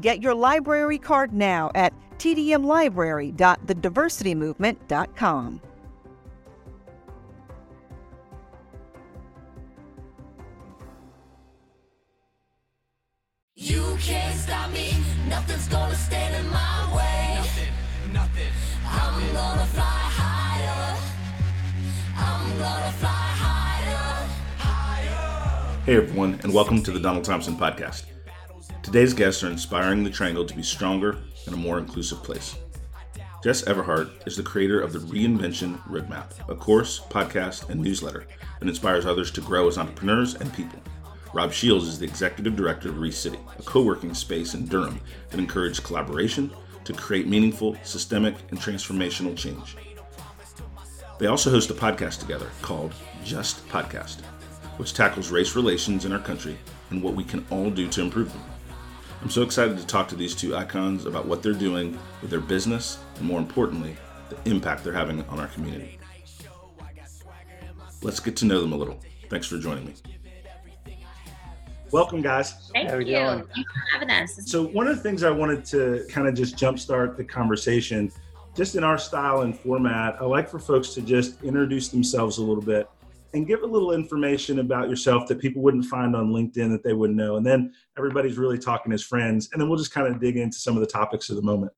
Get your library card now at tdmlibrary.thediversitymovement.com. You can't stop me, nothing's gonna stand in my way. Nothing, nothing. I'm gonna fly higher. I'm gonna fly higher. Higher. Hey everyone, and welcome to the Donald Thompson Podcast. Today's guests are inspiring the Triangle to be stronger and a more inclusive place. Jes Averhart is the creator of the Reinvention Roadmap, a course, podcast, and newsletter that inspires others to grow as entrepreneurs and people. Rob Shields is the executive director of ReCity, a co working space in Durham that encourages collaboration to create meaningful, systemic, and transformational change. They also host a podcast together called Just Podcast, which tackles race relations in our country and what we can all do to improve them. I'm so excited to talk to these two icons about what they're doing with their business and, more importantly, the impact they're having on our community. Let's get to know them a little. Thanks for joining me. Welcome, guys. Thank How you. we doing? Thanks for having us. So, one of the things I wanted to kind of just jumpstart the conversation, just in our style and format, I like for folks to just introduce themselves a little bit and give a little information about yourself that people wouldn't find on LinkedIn that they wouldn't know. And then everybody's really talking as friends. And then we'll just kind of dig into some of the topics of the moment.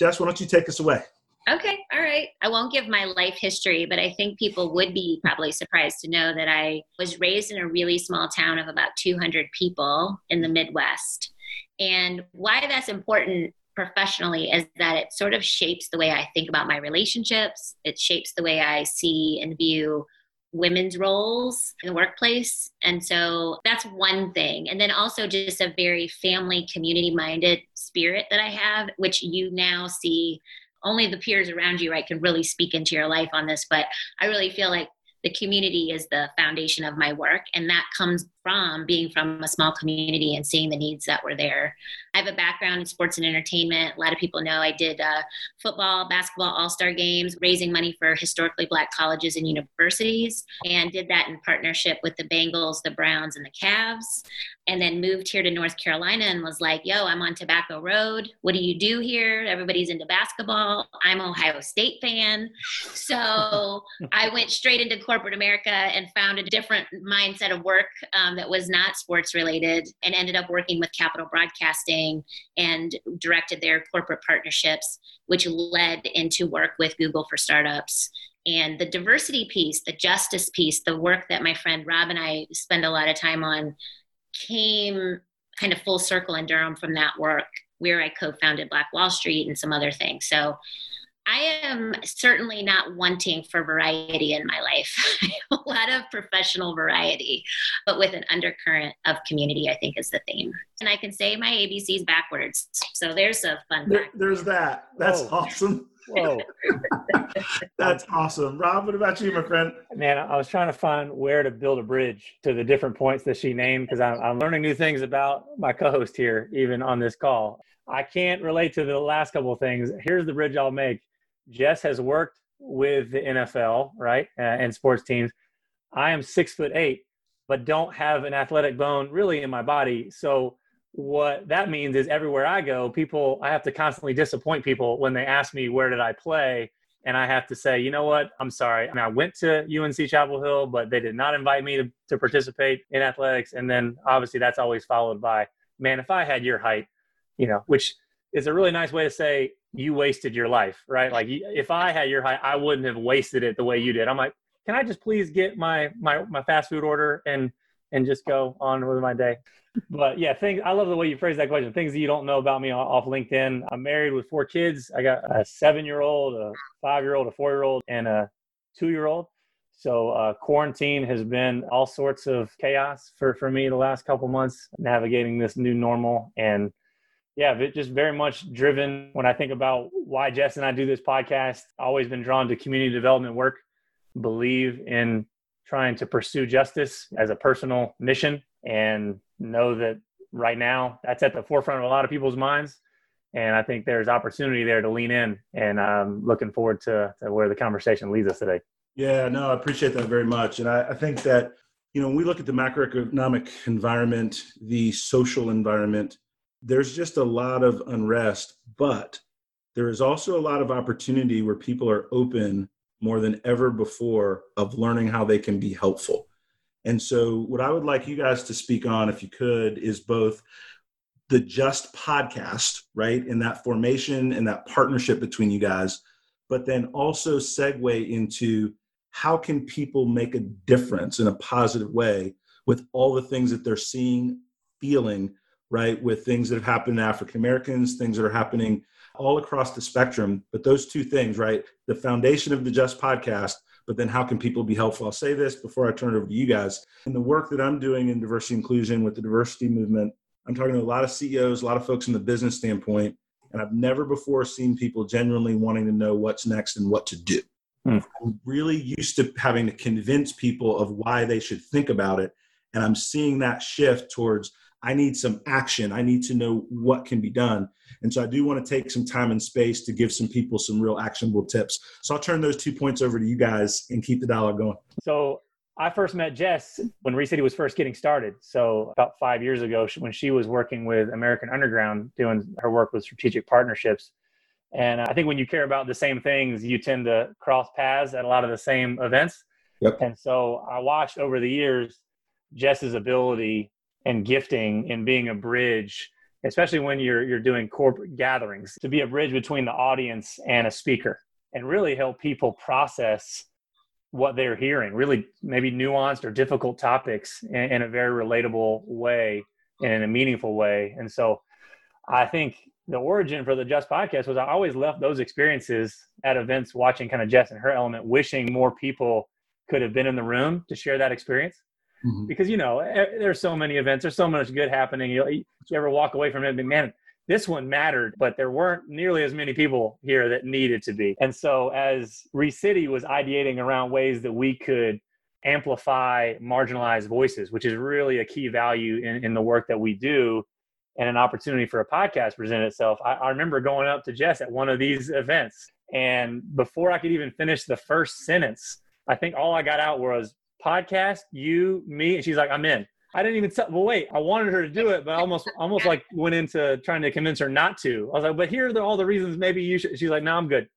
Jes, why don't you take us away? Okay, all right. I won't give my life history, but I think people would be probably surprised to know that I was raised in a really small town of about 200 people in the Midwest. And why that's important professionally is that it sort of shapes the way I think about my relationships, it shapes the way I see and view women's roles in the workplace. And so that's one thing. And then also just a very family, community minded spirit that I have, which you now see only the peers around you, right, can really speak into your life on this. But I really feel like the community is the foundation of my work. And that comes from being from a small community and seeing the needs that were there. I have a background in sports and entertainment. A lot of people know I did uh, football, basketball, all star games, raising money for historically black colleges and universities, and did that in partnership with the Bengals, the Browns, and the Cavs. And then moved here to North Carolina and was like, yo, I'm on Tobacco Road. What do you do here? Everybody's into basketball. I'm Ohio State fan. So I went straight into corporate America and found a different mindset of work. Um, that was not sports related and ended up working with Capital Broadcasting and directed their corporate partnerships, which led into work with Google for Startups. And the diversity piece, the justice piece, the work that my friend Rob and I spend a lot of time on came kind of full circle in Durham from that work, where I co founded Black Wall Street and some other things. So I am certainly not wanting for variety in my life. a lot of professional variety, but with an undercurrent of community, I think is the theme. And I can say my ABCs backwards. So there's a fun There, there's that. That's Whoa. awesome. Whoa, That's awesome. Rob, what about you, my friend? man! I was trying to find where to build a bridge to the different points that she named because I'm, I'm learning new things about my co-host here, even on this call. I can't relate to the last couple of things. Here's the bridge I'll make. Jes has worked with the NFL, right, uh, and sports teams. I am six foot eight, but don't have an athletic bone really in my body. So what that means is everywhere I go, people I have to constantly disappoint people when they ask me where did I play and I have to say, you know what? I'm sorry. I mean, I went to UNC Chapel Hill, but they did not invite me to, to participate in athletics. And then obviously that's always followed by, man, if I had your height, you know, which is a really nice way to say you wasted your life, right? Like if I had your height, I wouldn't have wasted it the way you did. I'm like, can I just please get my my my fast food order and and just go on with my day? But yeah, things I love the way you phrase that question. Things that you don't know about me off LinkedIn. I'm married with four kids. I got a seven year old, a five year old, a four year old, and a two year old. So uh, quarantine has been all sorts of chaos for for me the last couple months, navigating this new normal and yeah, but just very much driven when I think about why Jes and I do this podcast. Always been drawn to community development work, believe in trying to pursue justice as a personal mission, and know that right now that's at the forefront of a lot of people's minds. And I think there's opportunity there to lean in, and I'm looking forward to, to where the conversation leads us today. Yeah, no, I appreciate that very much. And I, I think that, you know, when we look at the macroeconomic environment, the social environment, there's just a lot of unrest, but there is also a lot of opportunity where people are open more than ever before of learning how they can be helpful. And so, what I would like you guys to speak on, if you could, is both the Just podcast, right, in that formation and that partnership between you guys, but then also segue into how can people make a difference in a positive way with all the things that they're seeing, feeling right, with things that have happened to African Americans, things that are happening all across the spectrum. But those two things, right, the foundation of the Just podcast, but then how can people be helpful? I'll say this before I turn it over to you guys. In the work that I'm doing in diversity inclusion with the diversity movement, I'm talking to a lot of CEOs, a lot of folks in the business standpoint, and I've never before seen people genuinely wanting to know what's next and what to do. Hmm. I'm really used to having to convince people of why they should think about it. And I'm seeing that shift towards I need some action. I need to know what can be done. And so I do want to take some time and space to give some people some real actionable tips. So I'll turn those two points over to you guys and keep the dialogue going. So I first met Jes when Recity was first getting started. So about five years ago, when she was working with American Underground, doing her work with strategic partnerships. And I think when you care about the same things, you tend to cross paths at a lot of the same events. Yep. And so I watched over the years Jes's ability and gifting and being a bridge especially when you're you're doing corporate gatherings to be a bridge between the audience and a speaker and really help people process what they're hearing really maybe nuanced or difficult topics in, in a very relatable way and in a meaningful way. And so i think the origin for the just podcast was i always left those experiences at events watching kind of jes and her element wishing more people could have been in the room to share that experience mm-hmm. because you know there's so many events there's so much good happening. You, you ever walk away from it man this one mattered but there weren't nearly as many people here that needed to be. And so as recity was ideating around ways that we could amplify marginalized voices which is really a key value in, in the work that we do and an opportunity for a podcast presented itself I, I remember going up to jes at one of these events. And before i could even finish the first sentence i think all i got out was podcast, you, me, and she's like, I'm in. I didn't even tell. Well, wait, I wanted her to do it, but almost, almost like went into trying to convince her not to. I was like, but here are all the reasons maybe you should. She's like, no, I'm good.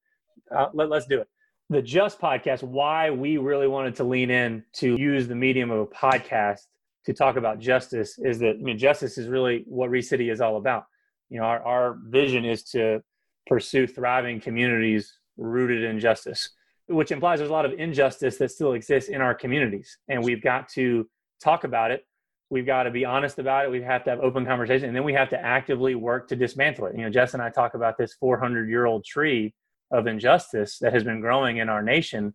Uh, let, let's do it. The Just podcast, why we really wanted to lean in to use the medium of a podcast to talk about justice is that, I mean, justice is really what Recity is all about. You know, our, our vision is to pursue thriving communities rooted in justice which implies there's a lot of injustice that still exists in our communities. And we've got to talk about it. We've got to be honest about it. We have to have open conversation. And then we have to actively work to dismantle it. You know, Jes and I talk about this 400 year old tree of injustice that has been growing in our nation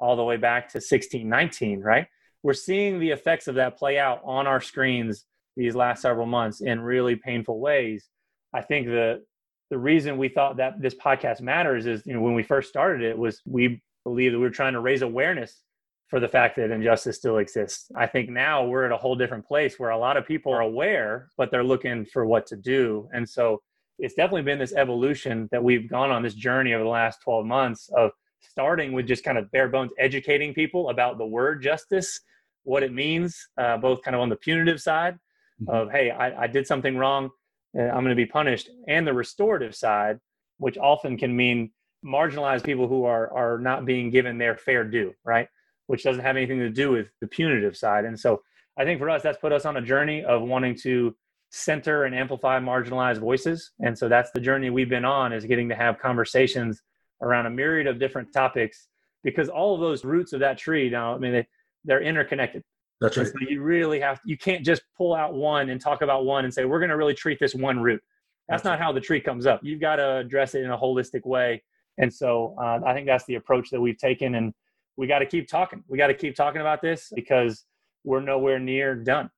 all the way back to 1619, right? We're seeing the effects of that play out on our screens these last several months in really painful ways. I think the the reason we thought that this podcast matters is you know when we first started it was we believe that we are trying to raise awareness for the fact that injustice still exists. I think now we're at a whole different place where a lot of people are aware, but they're looking for what to do. And so it's definitely been this evolution that we've gone on this journey over the last 12 months of starting with just kind of bare bones educating people about the word justice, what it means, uh, both kind of on the punitive side Mhm. of, hey, I, I did something wrong, I'm going to be punished, and the restorative side, which often can mean marginalize people who are are not being given their fair due, right? Which doesn't have anything to do with the punitive side. And so I think for us, that's put us on a journey of wanting to center and amplify marginalized voices. And so that's the journey we've been on is getting to have conversations around a myriad of different topics because all of those roots of that tree now, I mean, they, they're interconnected. That's And right. so you really have, you can't just pull out one and talk about one and say, we're going to really treat this one root. That's not how the tree comes up. You've got to address it in a holistic way. And so uh, I think that's the approach that we've taken. And we got to keep talking. We got to keep talking about this because we're nowhere near done.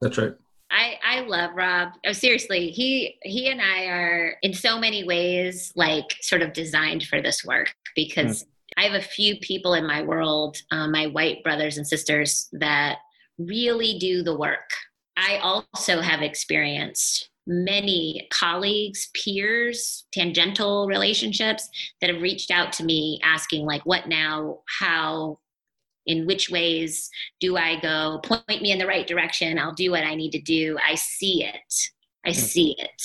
That's right. I, I love Rob. Oh, seriously, he he and I are in so many ways like sort of designed for this work because I have a few people in my world, um, my white brothers and sisters, that really do the work. I also have experienced many colleagues, peers, tangential relationships that have reached out to me asking, like, what now? How? In which ways do I go? Point me in the right direction. I'll do what I need to do. I see it. I hmm. see it.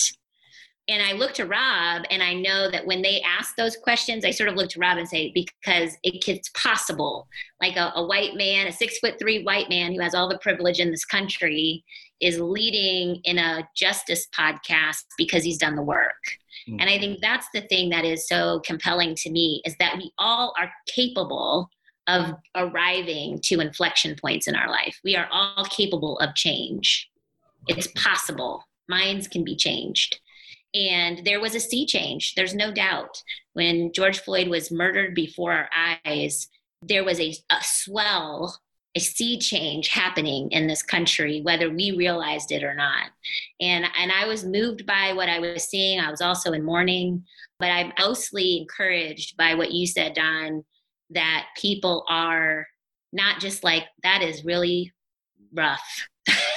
And I look to Rob, and I know that when they ask those questions, I sort of look to Rob and say, because it, it's possible. Like a, a white man, a six foot three white man who has all the privilege in this country, is leading in a justice podcast because he's done the work. Mm. And I think that's the thing that is so compelling to me is that we all are capable of arriving to inflection points in our life. We are all capable of change. It's possible. Minds can be changed. And there was a sea change, there's no doubt. When George Floyd was murdered before our eyes, there was a, a swell, a sea change happening in this country, whether we realized it or not. And, and I was moved by what I was seeing. I was also in mourning, but I'm mostly encouraged by what you said, Don, that people are not just like, that is really rough.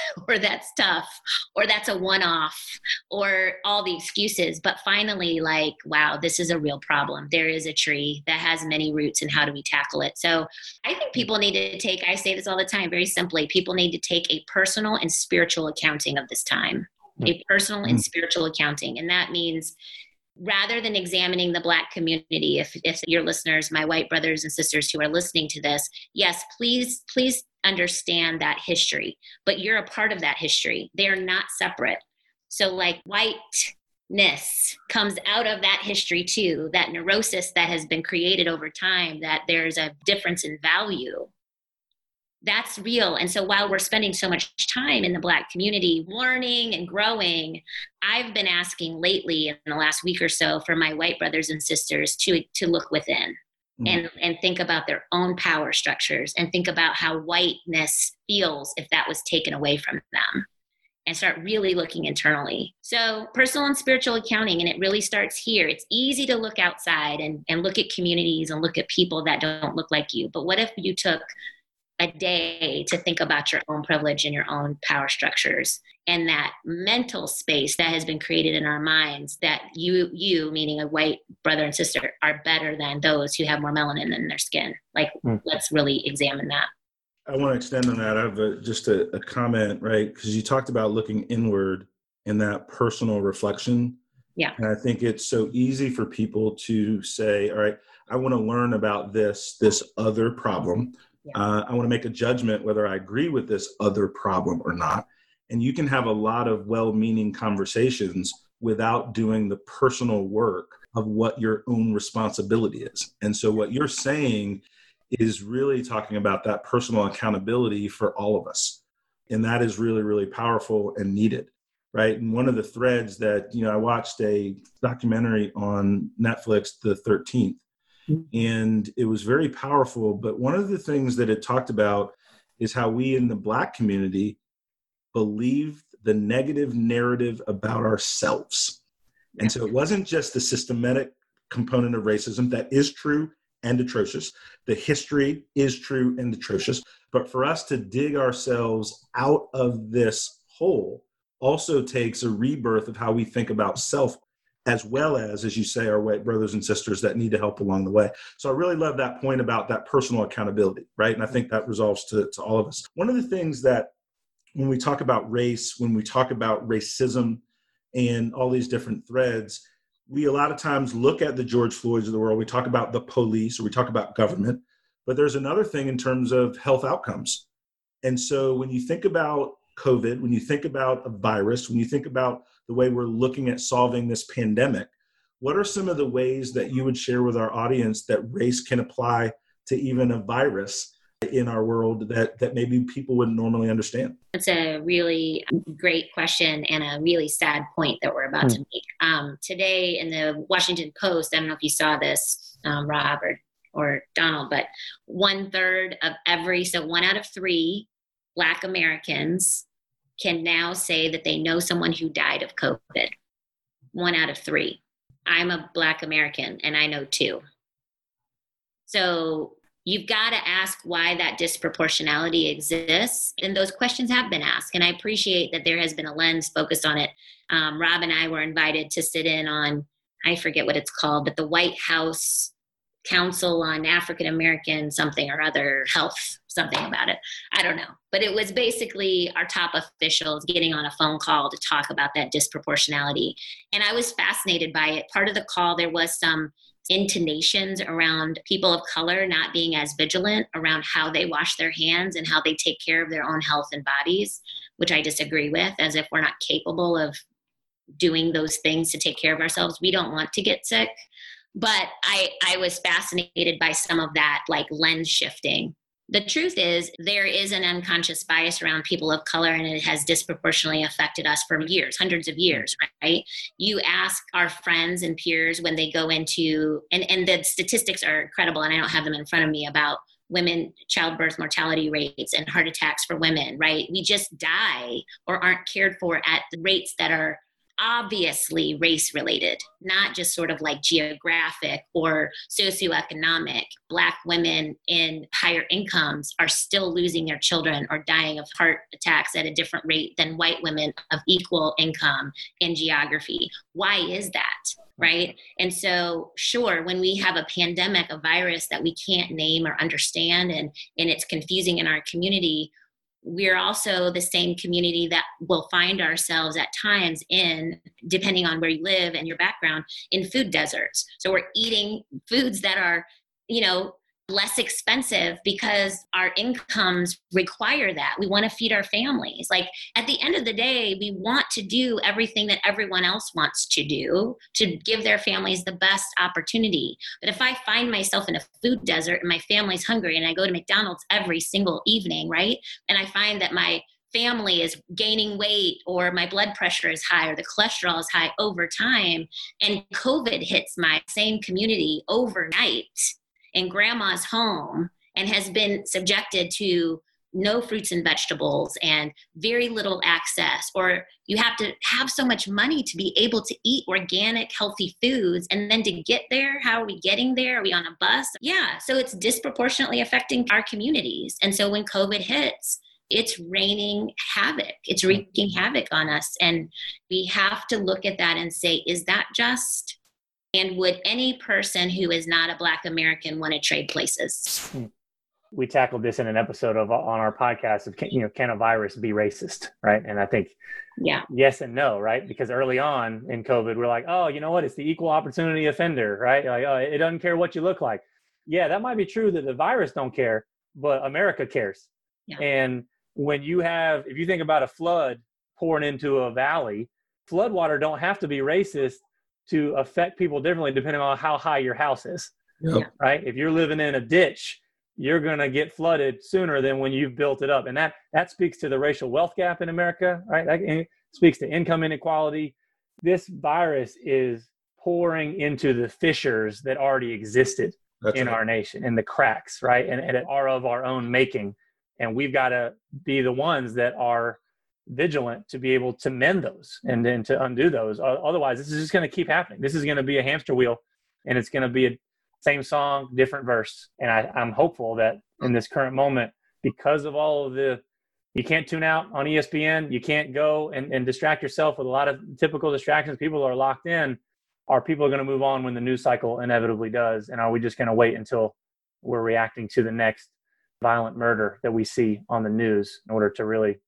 or that's tough, or that's a one off, or all the excuses, but finally, like, wow, this is a real problem. There is a tree that has many roots, and how do we tackle it? So I think people need to take, I say this all the time very simply, people need to take a personal and spiritual accounting of this time, mm. a personal and mm. spiritual accounting. And that means rather than examining the black community if, if your listeners my white brothers and sisters who are listening to this yes please please understand that history but you're a part of that history they are not separate so like whiteness comes out of that history too that neurosis that has been created over time that there's a difference in value that's real. And so while we're spending so much time in the Black community learning and growing, I've been asking lately in the last week or so for my white brothers and sisters to, to look within. Mm. And, and think about their own power structures and think about how whiteness feels if that was taken away from them and start really looking internally. So, personal and spiritual accounting, and it really starts here. It's easy to look outside and, and look at communities and look at people that don't look like you. But what if you took a day to think about your own privilege and your own power structures and that mental space that has been created in our minds that you you meaning a white brother and sister are better than those who have more melanin in their skin like Mm. let's really examine that I want to extend on that. I have a, just a, a comment, right? Because you talked about looking inward in that personal reflection. Yeah. And I think it's so easy for people to say, all right, I want to learn about this, this other problem. Uh, I want to make a judgment whether I agree with this other problem or not. And you can have a lot of well meaning conversations without doing the personal work of what your own responsibility is. And so, what you're saying is really talking about that personal accountability for all of us. And that is really, really powerful and needed. Right. And one of the threads that, you know, I watched a documentary on Netflix, The 13th, and it was very powerful. But one of the things that it talked about is how we in the Black community believed the negative narrative about ourselves. And so it wasn't just the systematic component of racism that is true and atrocious. The history is true and atrocious. But for us to dig ourselves out of this hole also takes a rebirth of how we think about self as well as, as you say, our white brothers and sisters that need to help along the way. So I really love that point about that personal accountability, right? And I think that resolves to, to all of us. One of the things that when we talk about race, when we talk about racism and all these different threads, we a lot of times look at the George Floyds of the world. We talk about the police or we talk about government, but there's another thing in terms of health outcomes. And so when you think about COVID, when you think about a virus, when you think about the way we're looking at solving this pandemic, what are some of the ways that you would share with our audience that race can apply to even a virus in our world that that maybe people wouldn't normally understand? That's a really great question and a really sad point that we're about mm. to make. Um, today in the Washington Post, I don't know if you saw this, um, Rob or or Donald, but one third of every so one out of three Black Americans can now say that they know someone who died of COVID. One out of three. I'm a Black American and I know two. So you've got to ask why that disproportionality exists. And those questions have been asked. And I appreciate that there has been a lens focused on it. Um, Rob and I were invited to sit in on, I forget what it's called, but the White House Council on African American something or other health, something about it. I don't know. But it was basically our top officials getting on a phone call to talk about that disproportionality. And I was fascinated by it. Part of the call, there was some intonations around people of color not being as vigilant around how they wash their hands and how they take care of their own health and bodies, which I disagree with, as if we're not capable of doing those things to take care of ourselves. We don't want to get sick. But I, I was fascinated by some of that like lens shifting. The truth is there is an unconscious bias around people of color and it has disproportionately affected us for years hundreds of years right? You ask our friends and peers when they go into and and the statistics are incredible and i don't have them in front of me about women childbirth mortality rates and heart attacks for women right? We just die or aren't cared for at the rates that are obviously race related, not just sort of like geographic or socioeconomic. Black women in higher incomes are still losing their children or dying of heart attacks at a different rate than white women of equal income and geography. Why is that? Right. And so, sure, when we have a pandemic, a virus that we can't name or understand, and, and it's confusing in our community, we're also the same community that will find ourselves at times in, depending on where you live and your background, in food deserts. So we're eating foods that are, you know, less expensive because our incomes require that. We want to feed our families. Like at the end of the day, we want to do everything that everyone else wants to do to give their families the best opportunity. But if I find myself in a food desert and my family's hungry and I go to McDonald's every single evening, right? And I find that my family is gaining weight or my blood pressure is high or the cholesterol is high over time and covid hits my same community overnight in grandma's home and has been subjected to no fruits and vegetables and very little access or you have to have so much money to be able to eat organic healthy foods. And then to get there how are we getting there? Are we on a bus? Yeah so it's disproportionately affecting our communities. And so when covid hits it's raining havoc. It's wreaking havoc on us. And we have to look at that and say is that just and would any person who is not a Black American want to trade places? We tackled this in an episode of uh, on our podcast of you know can a virus be racist, right? And I think yeah, yes and no, right? Because early on in COVID, we're like, oh, you know what? It's the equal opportunity offender, right? Like, oh, it doesn't care what you look like. Yeah, that might be true that the virus don't care, but America cares. Yeah. And when you have, if you think about a flood pouring into a valley, floodwater don't have to be racist to affect people differently depending on how high your house is. Yep. Right? If you're living in a ditch, you're going to get flooded sooner than when you've built it up. And that that speaks to the racial wealth gap in America, right? That speaks to income inequality. This virus is pouring into the fissures that already existed That's in right. our nation in the cracks, right? And, and are of our own making. And we've got to be the ones that are vigilant to be able to mend those mm-hmm. and then to undo those. Otherwise, this is just going to keep happening. This is going to be a hamster wheel, and it's going to be a same song, different verse. And I, I'm hopeful that in this current moment, because of all of the, you can't tune out on ESPN, you can't go and, and distract yourself with a lot of typical distractions. People are locked in. are people going to move on when the news cycle inevitably does? And are we just going to wait until we're reacting to the next violent murder that we see on the news in order to really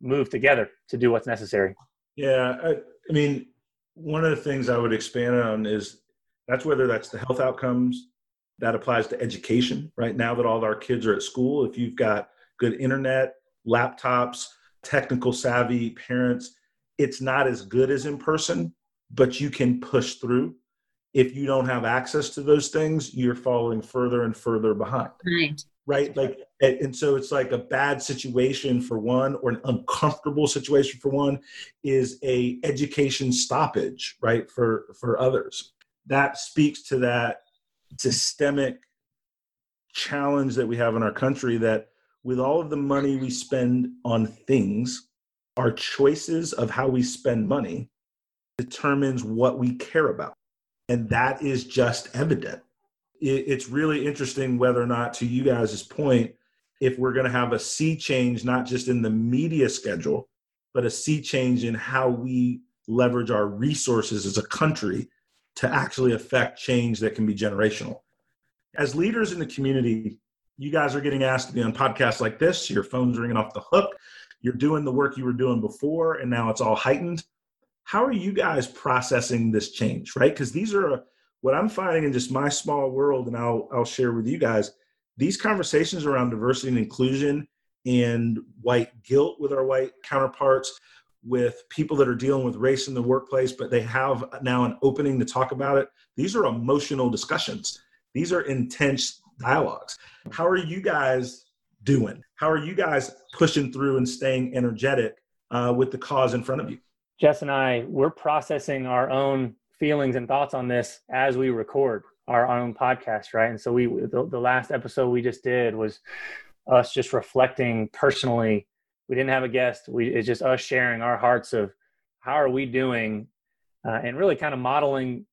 move together to do what's necessary? Yeah, I, I mean, one of the things I would expand on is that's whether that's the health outcomes that applies to education. Right now that all of our kids are at school, if you've got good internet, laptops, technical savvy parents, it's not as good as in person, but you can push through. If you don't have access to those things, you're falling further and further behind. Right. Right. Like, and so it's like a bad situation for one or an uncomfortable situation for one is a education stoppage, right? For, for others. That speaks to that systemic challenge that we have in our country that with all of the money we spend on things, our choices of how we spend money determines what we care about. And that is just evident. It's really interesting whether or not, to you guys' point, if we're going to have a sea change, not just in the media schedule, but a sea change in how we leverage our resources as a country to actually affect change that can be generational. As leaders in the community, you guys are getting asked to be on podcasts like this, your phone's ringing off the hook, you're doing the work you were doing before, and now it's all heightened. How are you guys processing this change right? Because these are what i'm finding in just my small world and i'll i'll share with you guys these conversations around diversity and inclusion and white guilt with our white counterparts with people that are dealing with race in the workplace but they have now an opening to talk about it these are emotional discussions. These are intense dialogues. How are you guys doing? How are you guys pushing through and staying energetic uh, with the cause in front of you? Jes and I, we're processing our own feelings and thoughts on this as we record our own podcast, right? And so we, the, the last episode we just did was us just reflecting personally. We didn't have a guest. We it's just us sharing our hearts of how are we doing, uh, and really kind of modeling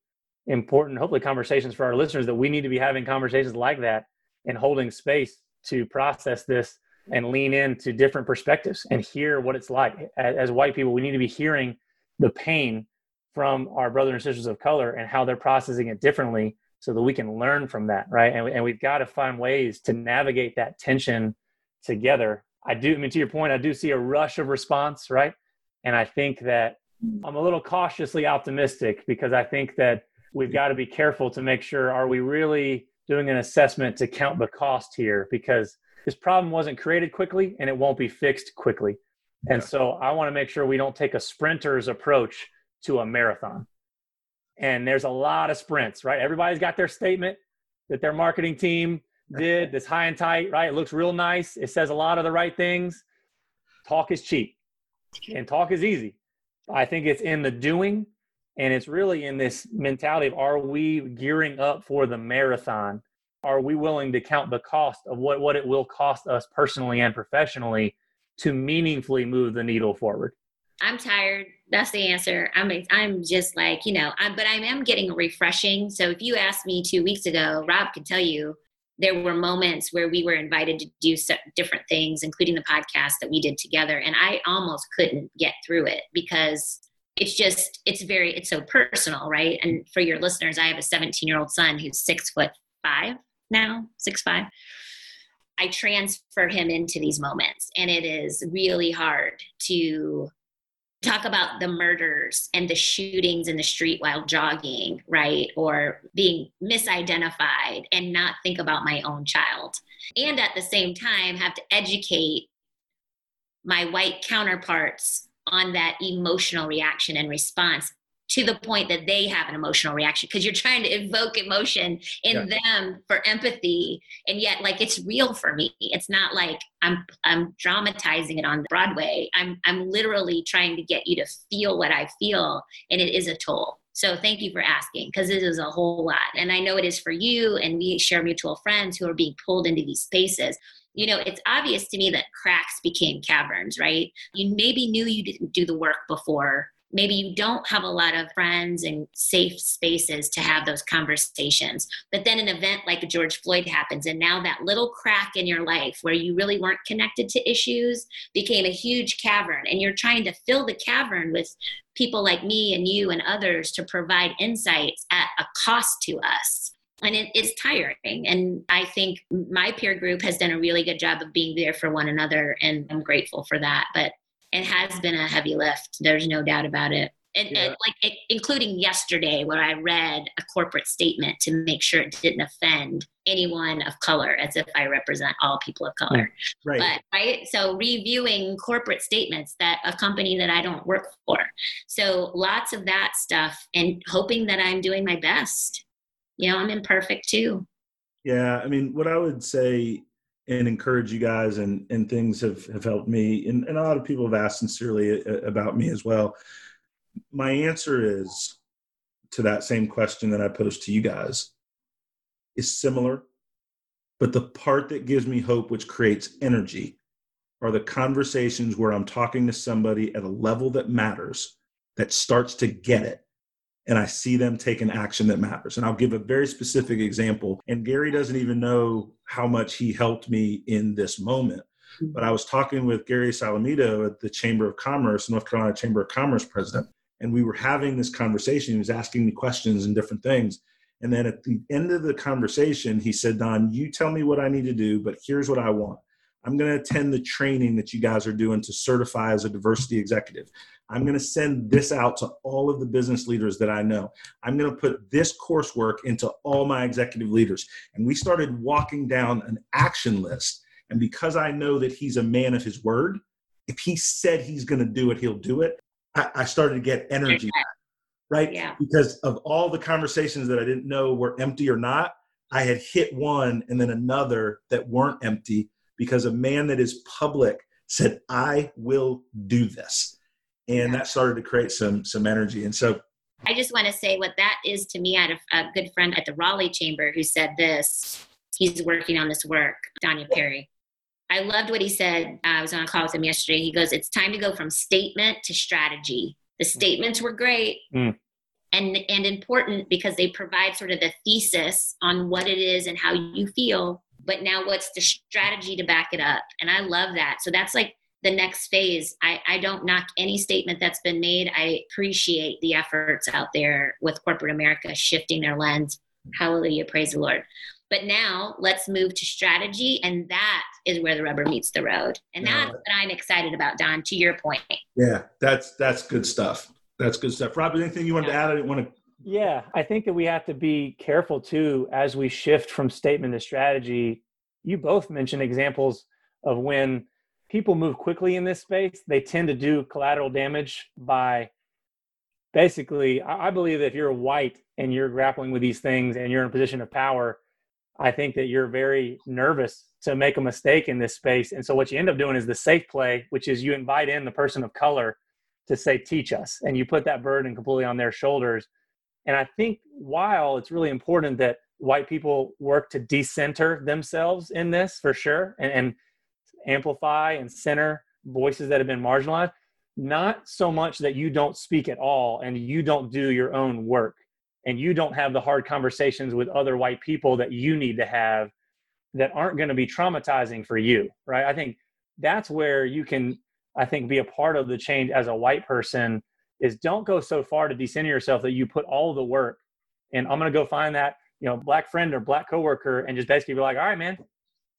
important, hopefully, conversations for our listeners that we need to be having conversations like that and holding space to process this and lean into different perspectives and hear what it's like. As, as, white people, we need to be hearing the pain from our brothers and sisters of color and how they're processing it differently so that we can learn from that, right? And, and we've got to find ways to navigate that tension together. I do, I mean, to your point, I do see a rush of response, right? And I think that I'm a little cautiously optimistic because I think that we've got to be careful to make sure are we really doing an assessment to count the cost here because this problem wasn't created quickly and it won't be fixed quickly. And so I want to make sure we don't take a sprinter's approach to a marathon. And there's a lot of sprints, right? Everybody's got their statement that their marketing team did this high and tight, right? It looks real nice. It says a lot of the right things. Talk is cheap and talk is easy. I think it's in the doing and it's really in this mentality of are we gearing up for the marathon are we willing to count the cost of what, what it will cost us personally and professionally to meaningfully move the needle forward? I'm tired. That's the answer. I'm I'm just like you know. I'm, but I am getting refreshing. So if you asked me two weeks ago, Rob can tell you there were moments where we were invited to do different things, including the podcast that we did together, and I almost couldn't get through it because it's just it's very it's so personal, right? And for your listeners, I have a 17 year old son who's six foot five, now, six five. I transfer him into these moments, and it is really hard to talk about the murders and the shootings in the street while jogging, right? Or being misidentified and not think about my own child. And at the same time, have to educate my white counterparts on that emotional reaction and response to the point that they have an emotional reaction because you're trying to evoke emotion in yeah. them for empathy. And yet like it's real for me. It's not like i'm i'm dramatizing it on broadway. I'm i'm literally trying to get you to feel what i feel and it is a toll. So thank you for asking because this is a whole lot. And i know it is for you and we share mutual friends who are being pulled into these spaces. You know, it's obvious to me that cracks became caverns, right? You maybe knew you didn't do the work before, maybe you don't have a lot of friends and safe spaces to have those conversations. But then an event like George Floyd happens, and now that little crack in your life where you really weren't connected to issues became a huge cavern, and you're trying to fill the cavern with people like me and you and others to provide insights at a cost to us. And it's tiring. And I think my peer group has done a really good job of being there for one another, and I'm grateful for that. But it has been a heavy lift. There's no doubt about it. And, yeah. and like it, including yesterday where I read a corporate statement to make sure it didn't offend anyone of color as if I represent all people of color. Mm, right. But right. So reviewing corporate statements that a company that I don't work for. So lots of that stuff and hoping that I'm doing my best. You know, I'm imperfect too. Yeah. I mean, what I would say and encourage you guys and and things have have helped me and, and a lot of people have asked sincerely uh, about me as well. My answer is to that same question that i posed to you guys. Is similar but the part that gives me hope which creates energy are the conversations where i'm talking to somebody at a level that matters that starts to get it and I see them take an action that matters. And I'll give a very specific example. And Gary doesn't even know how much he helped me in this moment. Mm-hmm. But I was talking with Gary Salamido at the Chamber of Commerce, North Carolina Chamber of Commerce president, and we were having this conversation. He was asking me questions and different things. And then at the end of the conversation, he said, Don, you tell me what I need to do, but here's what I want. I'm going to attend the training that you guys are doing to certify as a diversity executive. I'm going to send this out to all of the business leaders that I know. I'm going to put this coursework into all my executive leaders. And we started walking down an action list. And because I know that he's a man of his word, if he said he's going to do it, he'll do it. I, I started to get energy back, right? Yeah. Because of all the conversations that I didn't know were empty or not, I had hit one and then another that weren't empty because a man that is public said, I will do this. And that started to create some some energy. And so i just want to say what that is to me i had a, a good friend at the raleigh chamber who said this. He's working on this work danya perry. I loved what he said i was on a call with him yesterday. He goes it's time to go from statement to strategy. The statements were great mm. and and important because they provide sort of the thesis on what it is and how you feel but now what's the strategy to back it up and i love that so that's like the next phase. I, I don't knock any statement that's been made. I appreciate the efforts out there with corporate America shifting their lens. Hallelujah, praise the Lord. But now let's move to strategy, and that is where the rubber meets the road. And that's what I'm excited about, Don, to your point. Yeah, that's that's good stuff. That's good stuff. Rob, anything you wanted yeah. to add? I didn't want to yeah, I think that we have to be careful too as we shift from statement to strategy. You both mentioned examples of when people move quickly in this space, they tend to do collateral damage by basically, I believe that if you're white and you're grappling with these things and you're in a position of power, I think that you're very nervous to make a mistake in this space. And so what you end up doing is the safe play, which is you invite in the person of color to say, teach us. And you put that burden completely on their shoulders. And I think while it's really important that white people work to decenter themselves in this for sure and, and amplify and center voices that have been marginalized not so much that you don't speak at all and you don't do your own work and you don't have the hard conversations with other white people that you need to have that aren't going to be traumatizing for you right? I think that's where you can i think be a part of the change as a white person is don't go so far to decenter yourself that you put all the work and i'm going to go find that you know black friend or black coworker and just basically be like all right man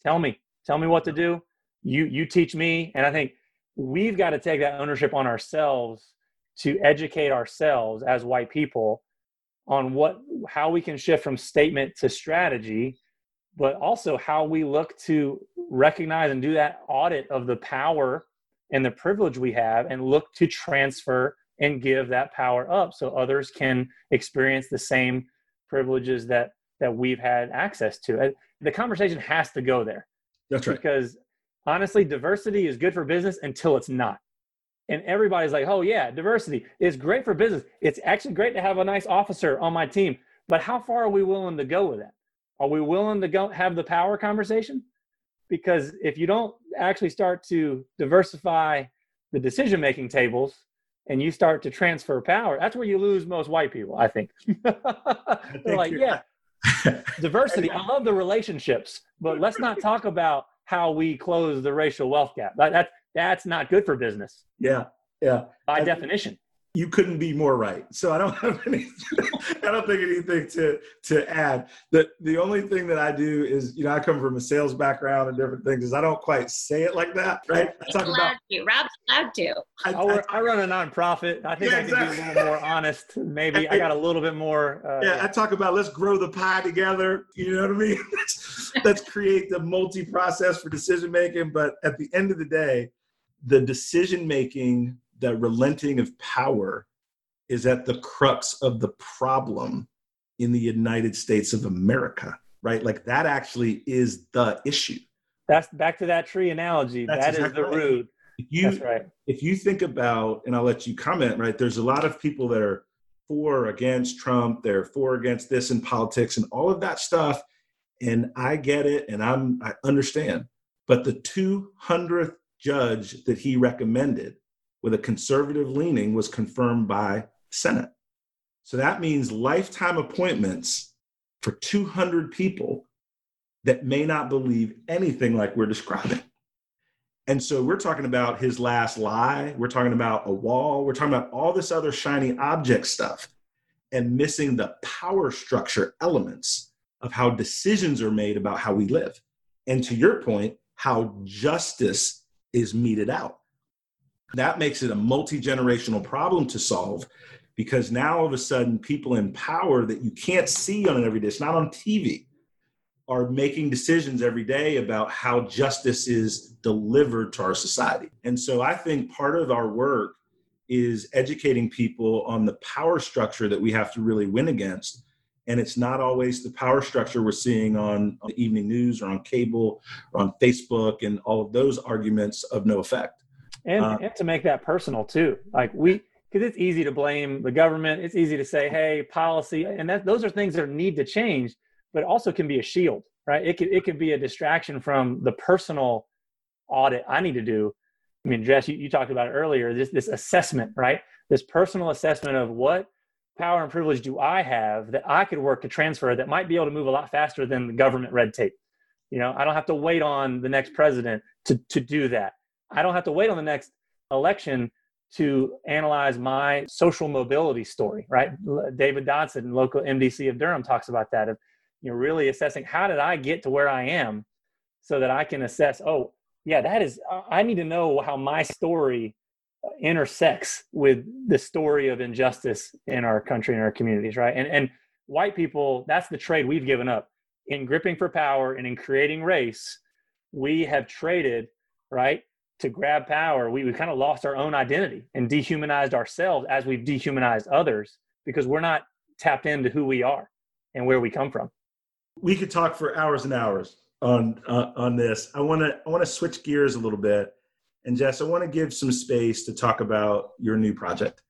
tell me tell me what to do. You you teach me. And i think we've got to take that ownership on ourselves to educate ourselves as white people on what how we can shift from statement to strategy but also how we look to recognize and do that audit of the power and the privilege we have and look to transfer and give that power up so others can experience the same privileges that that we've had access to the conversation has to go there that's right because honestly, diversity is good for business until it's not. And everybody's like, oh, yeah, diversity is great for business. It's actually great to have a nice officer on my team. But how far are we willing to go with that? Are we willing to go have the power conversation? Because if you don't actually start to diversify the decision making tables and you start to transfer power, that's where you lose most white people, I think. They're like, yeah, diversity. I love the relationships, but let's not talk about how we close the racial wealth gap. That, that that's not good for business. Yeah, yeah. By I, definition you couldn't be more right. So I don't have any. I don't think anything to to add. The the only thing that I do is, you know, I come from a sales background and different things. Is I don't quite say it like that, right? I talk about to. Rob's allowed to. I, I, I, run a nonprofit. I think yeah, I can exactly. be a little more honest. Maybe I got a little bit more. Uh, yeah, I talk about let's grow the pie together. You know what I mean? let's, let's create the multi process for decision making. But at the end of the day, the decision making the relenting of power is at the crux of the problem in the United States of America, right? Like that actually is the issue. That's back to that tree analogy. That's that exactly is the root. If you, That's right. If you think about, and I'll let you comment, right? There's a lot of people that are for or against Trump, they're for or against this in politics and all of that stuff. And I get it and I'm I understand. But the 200th judge that he recommended with a conservative leaning was confirmed by Senate. So that means lifetime appointments for 200 people that may not believe anything like we're describing. And so we're talking about his last lie, we're talking about a wall, we're talking about all this other shiny object stuff and missing the power structure elements of how decisions are made about how we live. And to your point, how justice is meted out. That makes it a multi generational problem to solve because now all of a sudden people in power that you can't see on an everyday, it's not on TV, are making decisions every day about how justice is delivered to our society. And so I think part of our work is educating people on the power structure that we have to really win against. And it's not always the power structure we're seeing on, on the evening news or on cable or on Facebook and all of those arguments of no effect and, uh, and to make that personal too. Like we because it's easy to blame the government. It's easy to say hey policy and that those are things that need to change but also can be a shield right? It could it could be a distraction from the personal audit i need to do. I mean jes you, you talked about it earlier this this assessment right? This personal assessment of what power and privilege do i have that i could work to transfer that might be able to move a lot faster than the government red tape? You know i don't have to wait on the next president to to do that I don't have to wait on the next election to analyze my social mobility story, right? David Dodson, local MDC of Durham, talks about that of you know really assessing how did I get to where I am, so that I can assess. Oh, yeah, that is. I need to know how my story uh, intersects with the story of injustice in our country and our communities, right? And and white people, that's the trade we've given up in gripping for power and in creating race. We have traded, right? To grab power, we, we kind of lost our own identity and dehumanized ourselves as we've dehumanized others because we're not tapped into who we are and where we come from. We could talk for hours and hours on uh, on this. I want to I want to switch gears a little bit, and Jes, I want to give some space to talk about your new project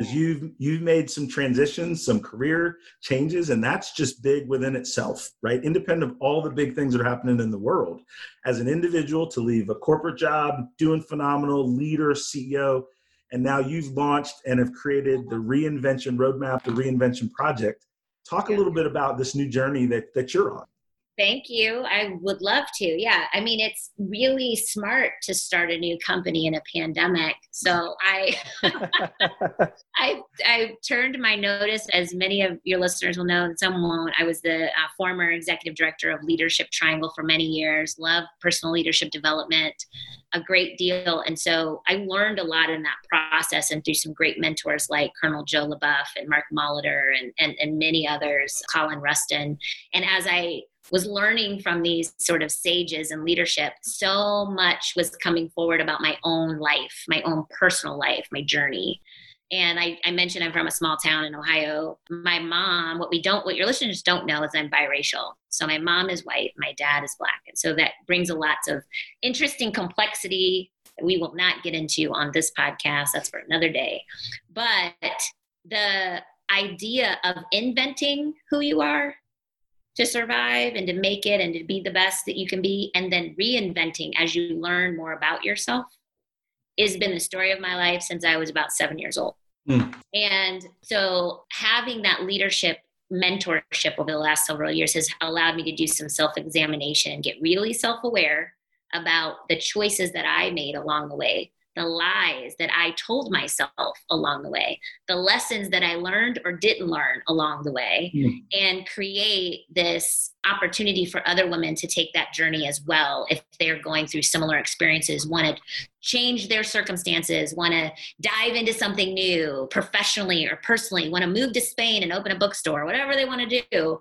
you've you've made some transitions some career changes and that's just big within itself right? Independent of all the big things that are happening in the world. As an individual to leave a corporate job doing phenomenal leader ceo and now you've launched and have created the reinvention roadmap the reinvention project. Talk a little bit about this new journey that that you're on Thank you. I would love to. Yeah. I mean, it's really smart to start a new company in a pandemic. So I I I turned my notice as many of your listeners will know and some won't. I was the uh, former executive director of Leadership Triangle for many years. Love personal leadership development a great deal. And so I learned a lot in that process and through some great mentors like Colonel Joe LeBoeuf and Mark Molitor and, and, and many others, Colin Ruston. And as I was learning from these sort of sages and leadership, so much was coming forward about my own life, my own personal life, my journey. And I, I, mentioned I'm from a small town in Ohio. My mom, what we don't, what your listeners don't know is I'm biracial. So my mom is white, my dad is black. And so that brings a lots of interesting complexity that we will not get into on this podcast. That's for another day. But the idea of inventing who you are to survive and to make it and to be the best that you can be, and then reinventing as you learn more about yourself has been the story of my life since I was about seven years old. Mm. And so having that leadership mentorship over the last several years has allowed me to do some self examination, and get really self aware about the choices that I made along the way, the lies that I told myself along the way, the lessons that I learned or didn't learn along the way, Mm. and create this opportunity for other women to take that journey as well if they're going through similar experiences, want to change their circumstances, want to dive into something new professionally or personally, want to move to Spain and open a bookstore, whatever they want to do,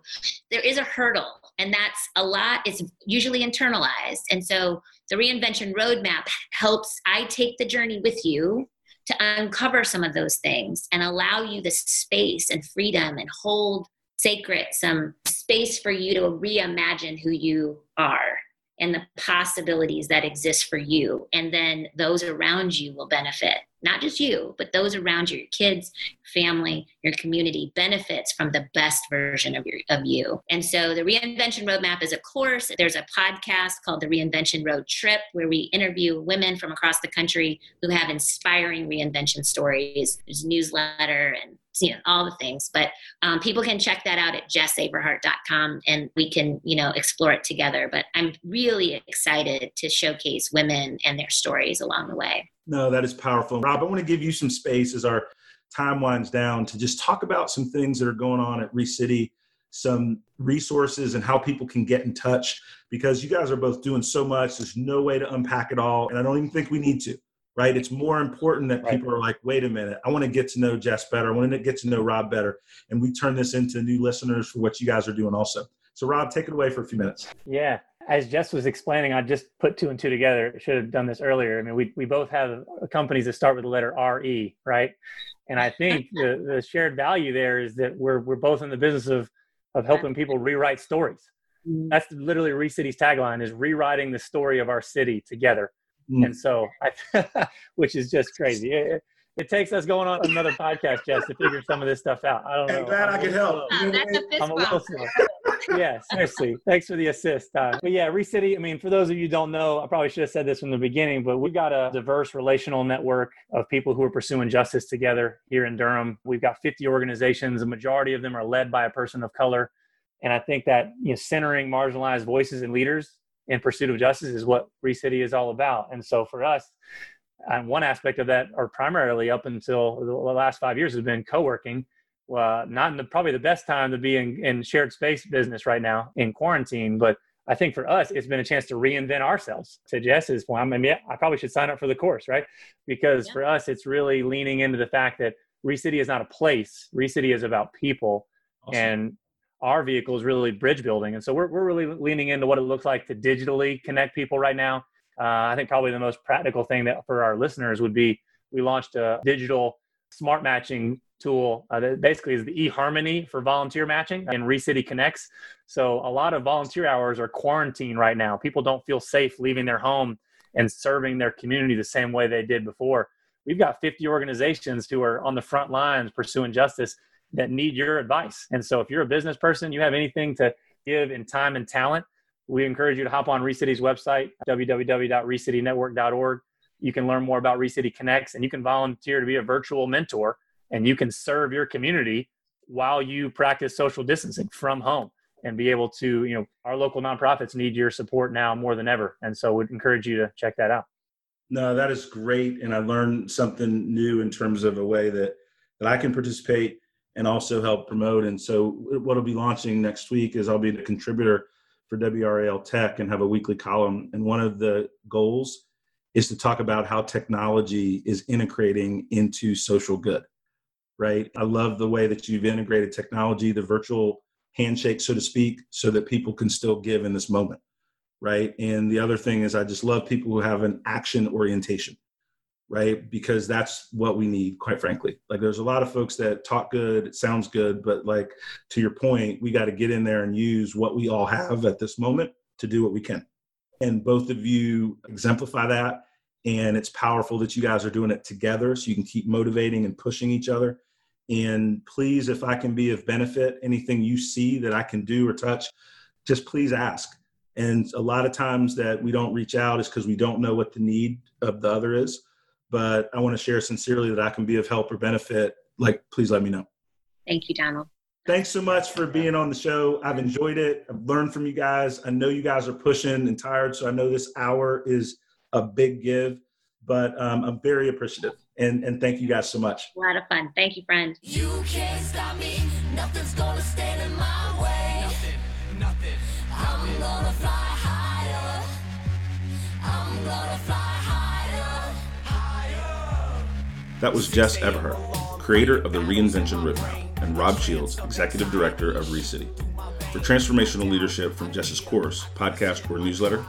there is a hurdle. And that's a lot, it's usually internalized. And so the reinvention roadmap helps I take the journey with you to uncover some of those things and allow you the space and freedom and hold sacred some space for you to reimagine who you are and the possibilities that exist for you. And then those around you will benefit. Not just you, but those around you, your kids, family, your community benefits from the best version of your of you. And so the reinvention roadmap is a course. There's a podcast called the Reinvention Road Trip where we interview women from across the country who have inspiring reinvention stories. There's a newsletter and you know all the things but um, people can check that out at jesaverhart.com and we can you know explore it together but i'm really excited to showcase women and their stories along the way No, that is powerful. Rob, I want to give you some space as our time winds down to just talk about some things that are going on at ReCity, some resources and how people can get in touch because you guys are both doing so much. There's no way to unpack it all. And I don't even think we need to, right? It's more important that Right. people are like, wait a minute, I want to get to know Jes better. I want to get to know Rob better. And we turn this into new listeners for what you guys are doing also. So, Rob, take it away for a few minutes. Yeah. As Jes was explaining, I just put two and two together. I should have done this earlier. I mean, we, we both have companies that start with the letter RE, right? And I think the, the shared value there is that we're, we're both in the business of, of helping people rewrite stories. Mm-hmm. That's literally ReCity's tagline is rewriting the story of our city together. Mm. And so, I, which is just crazy. It, it takes us going on another podcast, Jes, to figure some of this stuff out. I don't know. I'm glad I I'm a could help. slow. Wow, that's a fist I'm a little slow. yeah, seriously. Thanks for the assist. Uh, but yeah, ReCity, I mean, for those of you who don't know, I probably should have said this from the beginning, but we've got a diverse relational network of people who are pursuing justice together here in Durham. We've got 50 organizations. The majority of them are led by a person of color. And I think that you know, centering marginalized voices and leaders in pursuit of justice is what ReCity is all about. And so for us, and one aspect of that, or primarily up until the last five years, has been co-working. Uh, not in the, probably the best time to be in, in shared space business right now in quarantine, but I think for us, it's been a chance to reinvent ourselves. To Jes's point, I mean, yeah, I probably should sign up for the course, right? Because Yeah. for us, it's really leaning into the fact that ReCity is not a place. ReCity is about people, Awesome. and our vehicle is really bridge building. And so we're, we're really leaning into what it looks like to digitally connect people right now. Uh, I think probably the most practical thing that for our listeners would be we launched a digital smart matching tool uh, that basically is the eHarmony for volunteer matching and ReCity Connects. So a lot of volunteer hours are quarantined right now. People don't feel safe leaving their home and serving their community the same way they did before. We've got 50 organizations who are on the front lines pursuing justice that need your advice. And so if you're a business person, you have anything to give in time and talent, we encourage you to hop on ReCity's website, www.recitynetwork.org. You can learn more about ReCity Connects and you can volunteer to be a virtual mentor and you can serve your community while you practice social distancing from home and be able to, you know, our local nonprofits need your support now more than ever. And so we'd encourage you to check that out. No, that is great, and I learned something new in terms of a way that that I can participate and also help promote. And so, what I'll be launching next week is I'll be a contributor for WRAL Tech and have a weekly column. And one of the goals is to talk about how technology is integrating into social good. Right? I love the way that you've integrated technology, the virtual handshake, so to speak, so that people can still give in this moment right? And the other thing is, I just love people who have an action orientation, right? Because that's what we need, quite frankly. Like, there's a lot of folks that talk good, it sounds good, but like to your point, we got to get in there and use what we all have at this moment to do what we can. And both of you exemplify that. And it's powerful that you guys are doing it together so you can keep motivating and pushing each other. And please, if I can be of benefit, anything you see that I can do or touch, just please ask and a lot of times that we don't reach out is because we don't know what the need of the other is. But I want to share sincerely that I can be of help or benefit, like please let me know. Thank you, Donald. Thanks so much for being on the show. I've enjoyed it. I've learned from you guys. I know you guys are pushing and tired, so I know this hour is a big give, but um, I'm very appreciative. And, and thank you guys so much. A lot of fun. Thank you, friend. You That was Jes Averhart, creator of the Reinvention Roadmap, and Rob Shields, executive director of ReCity. For transformational leadership from Jes's course, podcast, or newsletter,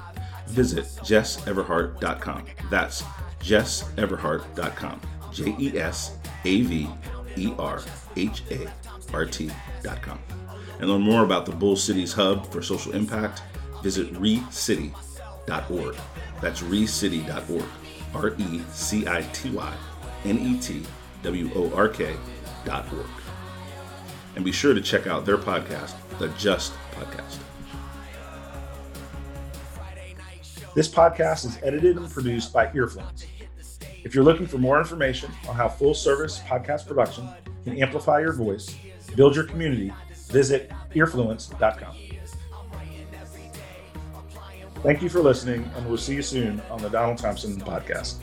visit jesaverhart.com. That's jesaverhart.com. J E S A V E R H A R T.com. And learn more about the Bull Cities Hub for social impact, visit recity.org. That's recity.org. R E C I T Y N E T W O R K dot org. And be sure to check out their podcast, The Just Podcast. This podcast is edited and produced by Earfluence. If you're looking for more information on how full service podcast production can amplify your voice, build your community, visit earfluence.com. Thank you for listening, and we'll see you soon on the Donald Thompson podcast.